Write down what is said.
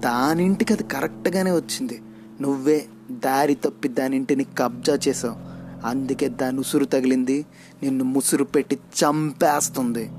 దానింటికి అది కరెక్ట్గానే వచ్చింది. నువ్వే దారి తప్పి దానింటిని కబ్జా చేసావు అందుకే దాని ఉసురు తగిలింది. నిన్ను ముసురు పెట్టి చంపేస్తుంది.